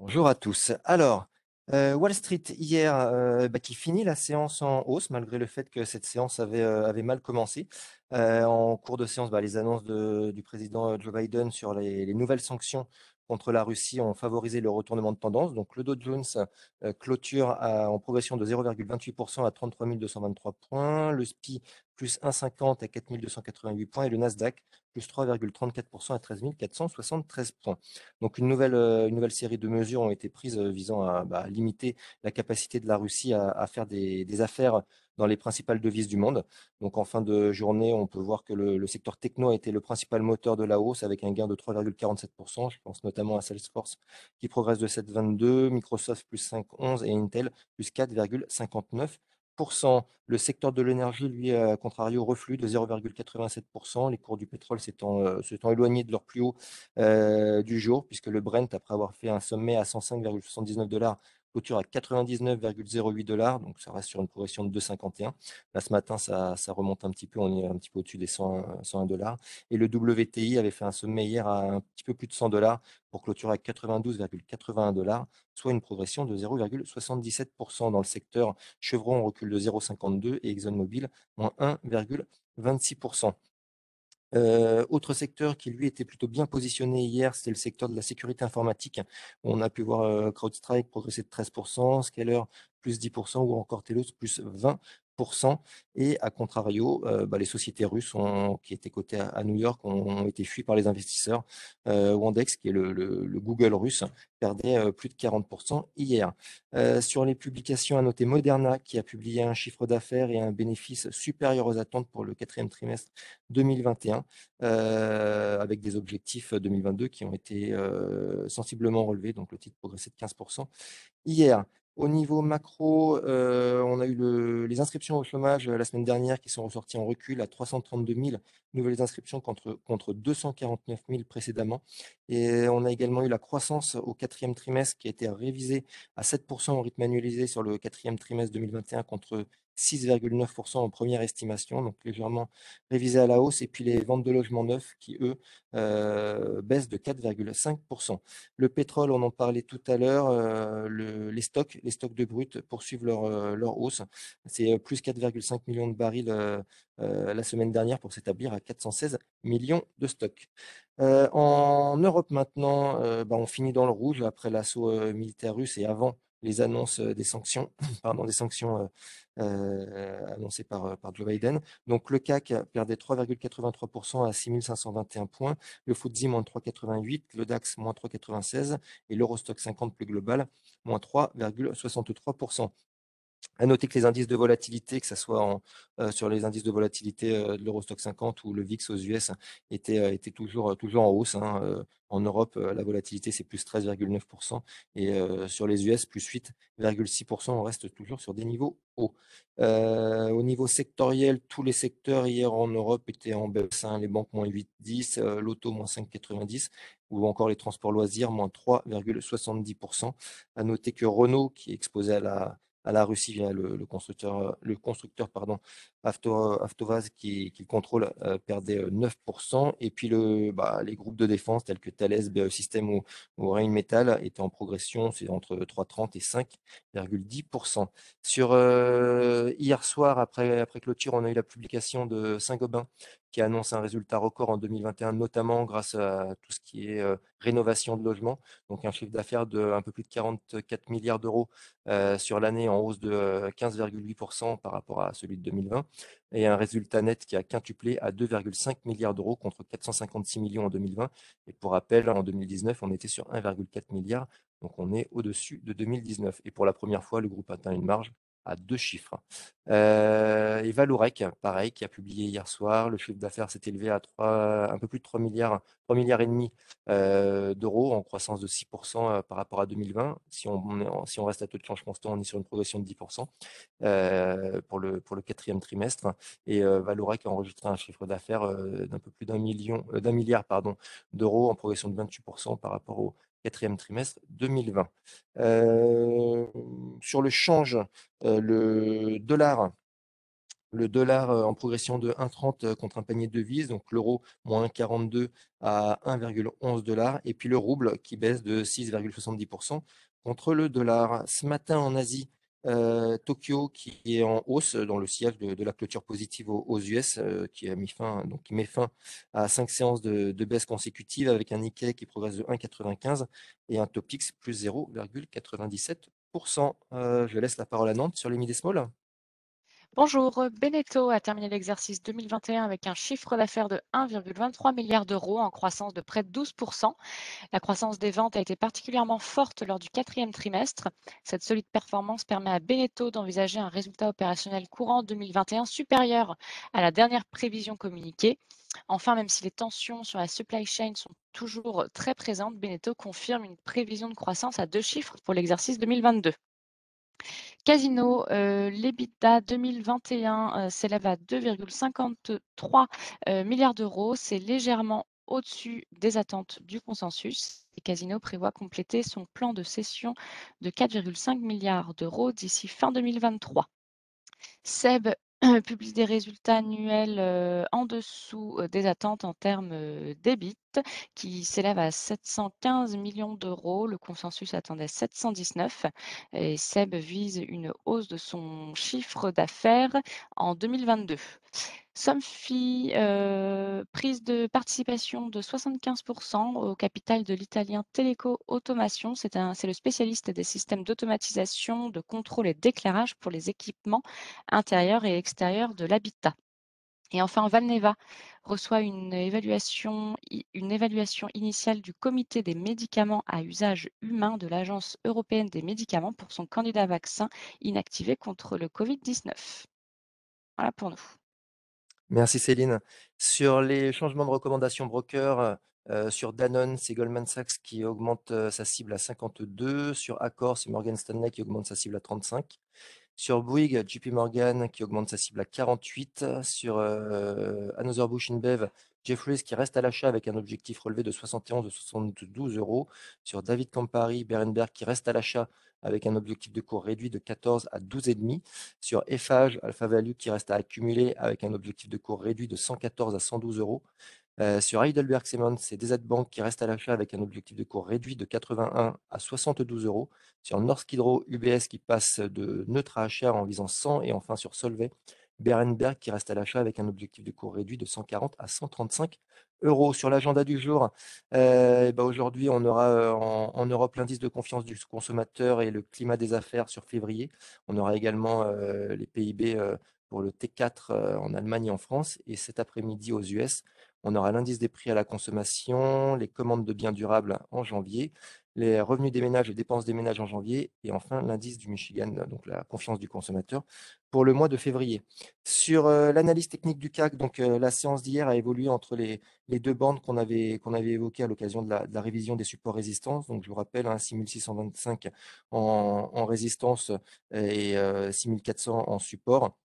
Bonjour à tous. Alors, heu, Wall Street hier, heu, bah, qui finit la séance en hausse malgré le fait que cette séance avait, avait mal commencé. En cours de séance, bah, les annonces du président, Joe Biden sur les les nouvelles sanctions contre la Russie ont favorisé le retournement de tendance. Donc le Dow Jones, clôture en progression de 0,28% à 33 223 points. Le SPI plus 1,50 à 4 288 points et le Nasdaq plus 3,34% à 13 473 points. Donc une nouvelle, euh, une nouvelle série de mesures ont été prises euh, visant à bah, limiter la capacité de la Russie à, faire des, affaires dans les principales devises du monde. Donc en fin de journée, on peut voir que le, secteur techno a été le principal moteur de la hausse avec un gain de 3,47%. Je pense notamment à Salesforce qui progresse de 7,22, Microsoft plus 5,11 et Intel plus 4,59. Le secteur de l'énergie, lui, à contrario, reflue de 0,87%. Les cours du pétrole s'étant euh, éloignés de leur plus haut euh, du jour, puisque le Brent, après avoir fait un sommet à 105,79 dollars, clôture à 99,08 dollars, donc ça reste sur une progression de 2,51. Là, ce matin, ça, remonte un petit peu, on est un petit peu au-dessus des 101 dollars. Et le WTI avait fait un sommet hier à un petit peu plus de 100 dollars pour clôturer à 92,81 dollars, soit une progression de 0,77%. Dans le secteur, Chevron recule de 0,52 et ExxonMobil, moins 1,26%. Euh, autre secteur qui lui était plutôt bien positionné hier, c'était le secteur de la sécurité informatique. On a pu voir euh, CrowdStrike progresser de 13%, Scaler plus 10% ou encore Telos plus 20%. Et à contrario, euh, bah, les sociétés russes qui étaient cotées à, New York ont, été fuies par les investisseurs. Euh, Wandex, qui est le, Google russe, perdait euh, plus de 40% hier. sur les publications, à noter Moderna, qui a publié un chiffre d'affaires et un bénéfice supérieur aux attentes pour le quatrième trimestre 2021, avec des objectifs 2022 qui ont été sensiblement relevés. Donc le titre progressait de 15% hier. Au niveau macro, euh, on a eu les inscriptions au chômage euh, la semaine dernière qui sont ressorties en recul à 332 000 nouvelles inscriptions contre, contre 249 000 précédemment. Et on a également eu la croissance au quatrième trimestre qui a été révisée à 7% au rythme annualisé sur le quatrième trimestre 2021 contre 6,9% en première estimation, donc légèrement révisé à la hausse. Et puis les ventes de logements neufs qui, eux, euh, baissent de 4,5%. Le pétrole, on en parlait tout à l'heure, euh, les stocks, les stocks de brut poursuivent leur, euh, leur hausse. C'est plus 4,5 millions de barils la semaine dernière pour s'établir à 416 millions de stocks. en Europe maintenant, bah, on finit dans le rouge après l'assaut militaire russe et avant les annonces des sanctions, pardon, des sanctions annoncées par, par Joe Biden. Donc le CAC perdait 3,83% à 6521 points, le FTSE moins 3,88, le DAX moins 3,96 et l'Eurostock 50 plus global moins 3,63%. À noter que les indices de volatilité, que ce soit euh, sur les indices de volatilité euh, de l'Eurostock 50 ou le VIX aux US, étaient, euh, toujours, toujours en hausse. Hein, en Europe, la volatilité, c'est plus 13,9%. Et sur les US, plus 8,6%. On reste toujours sur des niveaux hauts. au niveau sectoriel, tous les secteurs hier en Europe étaient en baisse. Hein, les banques, moins 8,10, l'auto, moins 5,90 ou encore les transports loisirs, moins 3,70%. À noter que Renault, qui est exposé à la à la Russie le, constructeur, le constructeur pardon, Avtovaz qui, contrôle euh, perdait 9%. Euh, Et puis bah, les groupes de défense tels que Thales, BAE System ou, ou Metal étaient en progression, c'est entre 3,30 et 5,10%. Sur euh, hier soir, après, après clôture, on a eu la publication de Saint-Gobain qui annonce un résultat record en 2021, notamment grâce à tout ce qui est rénovation de logements. Donc un chiffre d'affaires de un peu plus de 44 milliards d'euros sur l'année en hausse de 15,8% par rapport à celui de 2020 et un résultat net qui a quintuplé à 2,5 milliards d'euros contre 456 millions en 2020. Et pour rappel, en 2019, on était sur 1,4 milliard, donc on est au-dessus de 2019. Et pour la première fois, le groupe atteint une marge à deux chiffres. Euh, et Valourec, pareil, qui a publié hier soir, le chiffre d'affaires s'est élevé à 3, un peu plus de 3 milliards, 3 milliards et demi euh, d'euros en croissance de 6% euh, par rapport à 2020. Si on, reste à taux de change constant, on est sur une progression de 10% pour, le, pour le quatrième trimestre. Et Valourec a enregistré un chiffre d'affaires d'un peu plus d'un million, d'un milliard pardon, d'euros en progression de 28% par rapport au quatrième trimestre 2020. sur le change, le dollar Le dollar en progression de 1,30 contre un panier de devises, donc l'euro moins 1,42 à 1,11 dollars, et puis le rouble qui baisse de 6,70% contre le dollar. Ce matin en Asie, Tokyo qui est en hausse dans le sillage de, la clôture positive aux, US, qui a mis fin, donc qui met fin à cinq séances de, baisse consécutive avec un Nikkei qui progresse de 1,95 et un Topix plus 0,97%. je laisse la parole à Nantes sur les mid. Bonjour, Beneteau a terminé l'exercice 2021 avec un chiffre d'affaires de 1,23 milliard d'euros en croissance de près de 12%. La croissance des ventes a été particulièrement forte lors du quatrième trimestre. Cette solide performance permet à Beneteau d'envisager un résultat opérationnel courant 2021 supérieur à la dernière prévision communiquée. Enfin, même si les tensions sur la supply chain sont toujours très présentes, Beneteau confirme une prévision de croissance à deux chiffres pour l'exercice 2022. Casino, euh, l'EBITDA 2021 euh, s'élève à 2,53 euh, milliards d'euros. C'est légèrement au-dessus des attentes du consensus. Et Casino prévoit compléter son plan de cession de 4,5 milliards d'euros d'ici fin 2023. SEB publie des résultats annuels euh, en dessous des attentes en termes d'EBIT qui s'élève à 715 millions d'euros. Le consensus attendait 719 et SEB vise une hausse de son chiffre d'affaires en 2022. Somfy, euh, prise de participation de 75% au capital de l'italien Teleco Automation. C'est le spécialiste des systèmes d'automatisation, de contrôle et d'éclairage pour les équipements intérieurs et extérieurs de l'habitat. Et enfin, Valneva reçoit une évaluation, une évaluation initiale du comité des médicaments à usage humain de l'Agence européenne des médicaments pour son candidat vaccin inactivé contre le Covid-19. Voilà pour nous. Merci Céline. Sur les changements de recommandation broker, euh, sur Danone, c'est Goldman Sachs qui augmente euh, sa cible à 52. Sur Accor, c'est Morgan Stanley qui augmente sa cible à 35. Sur Bouygues, JP Morgan qui augmente sa cible à 48. Sur euh, Another Bush InBev, Jeffries qui reste à l'achat avec un objectif relevé de 71 de 72 euros. Sur David Campari, Berenberg qui reste à l'achat avec un objectif de cours réduit de 14 à 12,5. Sur Eiffage, Alpha Value qui reste à accumuler avec un objectif de cours réduit de 114 à 112 euros. Euh, sur Heidelberg Cement, c'est DZ Bank qui reste à l'achat avec un objectif de cours réduit de 81 à 72 euros. Sur Norsk Hydro, UBS qui passe de neutre à achat en visant 100. Et enfin sur Solvay, Berenberg qui reste à l'achat avec un objectif de cours réduit de 140 à 135 euros. Sur l'agenda du jour, euh, bah, aujourd'hui, on aura euh, en, Europe l'indice de confiance du consommateur et le climat des affaires sur février. On aura également les PIB pour le T4 en Allemagne et en France. Et cet après-midi aux US, on aura l'indice des prix à la consommation, les commandes de biens durables en janvier, les revenus des ménages et dépenses des ménages en janvier, et enfin l'indice du Michigan, donc la confiance du consommateur, pour le mois de février. Sur euh, l'analyse technique du CAC, donc euh, la séance d'hier a évolué entre les, deux bandes qu'on avait, évoquées à l'occasion de, la, révision des supports résistance. Donc je vous rappelle, 6625 hein, en, résistance et 6400 euh, en support.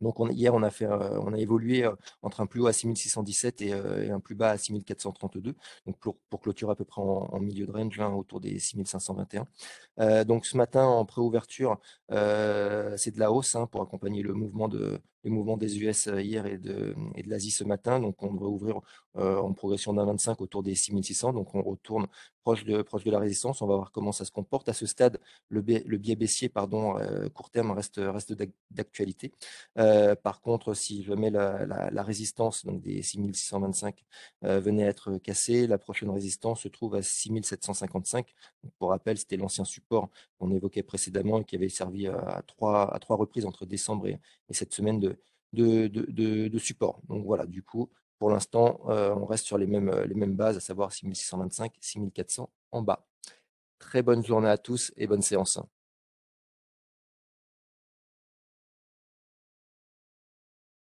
Donc hier, on a, fait, on a évolué entre un plus haut à 6617 et, et un plus bas à 6432, donc pour, pour clôturer à peu près en, milieu de range, hein, autour des 6521. donc ce matin, en préouverture, c'est de la hausse hein, pour accompagner le mouvement de, les mouvements des US euh, hier et de, et de l'Asie ce matin. Donc, on devrait ouvrir euh, en progression d'un 25 autour des 6600. Donc, on retourne proche de, proche de la résistance. On va voir comment ça se comporte. À ce stade, le, le biais baissier pardon, euh, court terme reste, reste d'actualité. par contre, si jamais la, la, résistance donc des 6625 venait à être cassée, la prochaine résistance se trouve à 6755. pour rappel, c'était l'ancien support qu'on évoquait précédemment et qui avait servi à trois, à trois reprises entre décembre et, et cette semaine de, support. Donc voilà, du coup, pour l'instant, euh, on reste sur les mêmes, les mêmes bases, à savoir 6625, 6400 en bas. Très bonne journée à tous et bonne séance.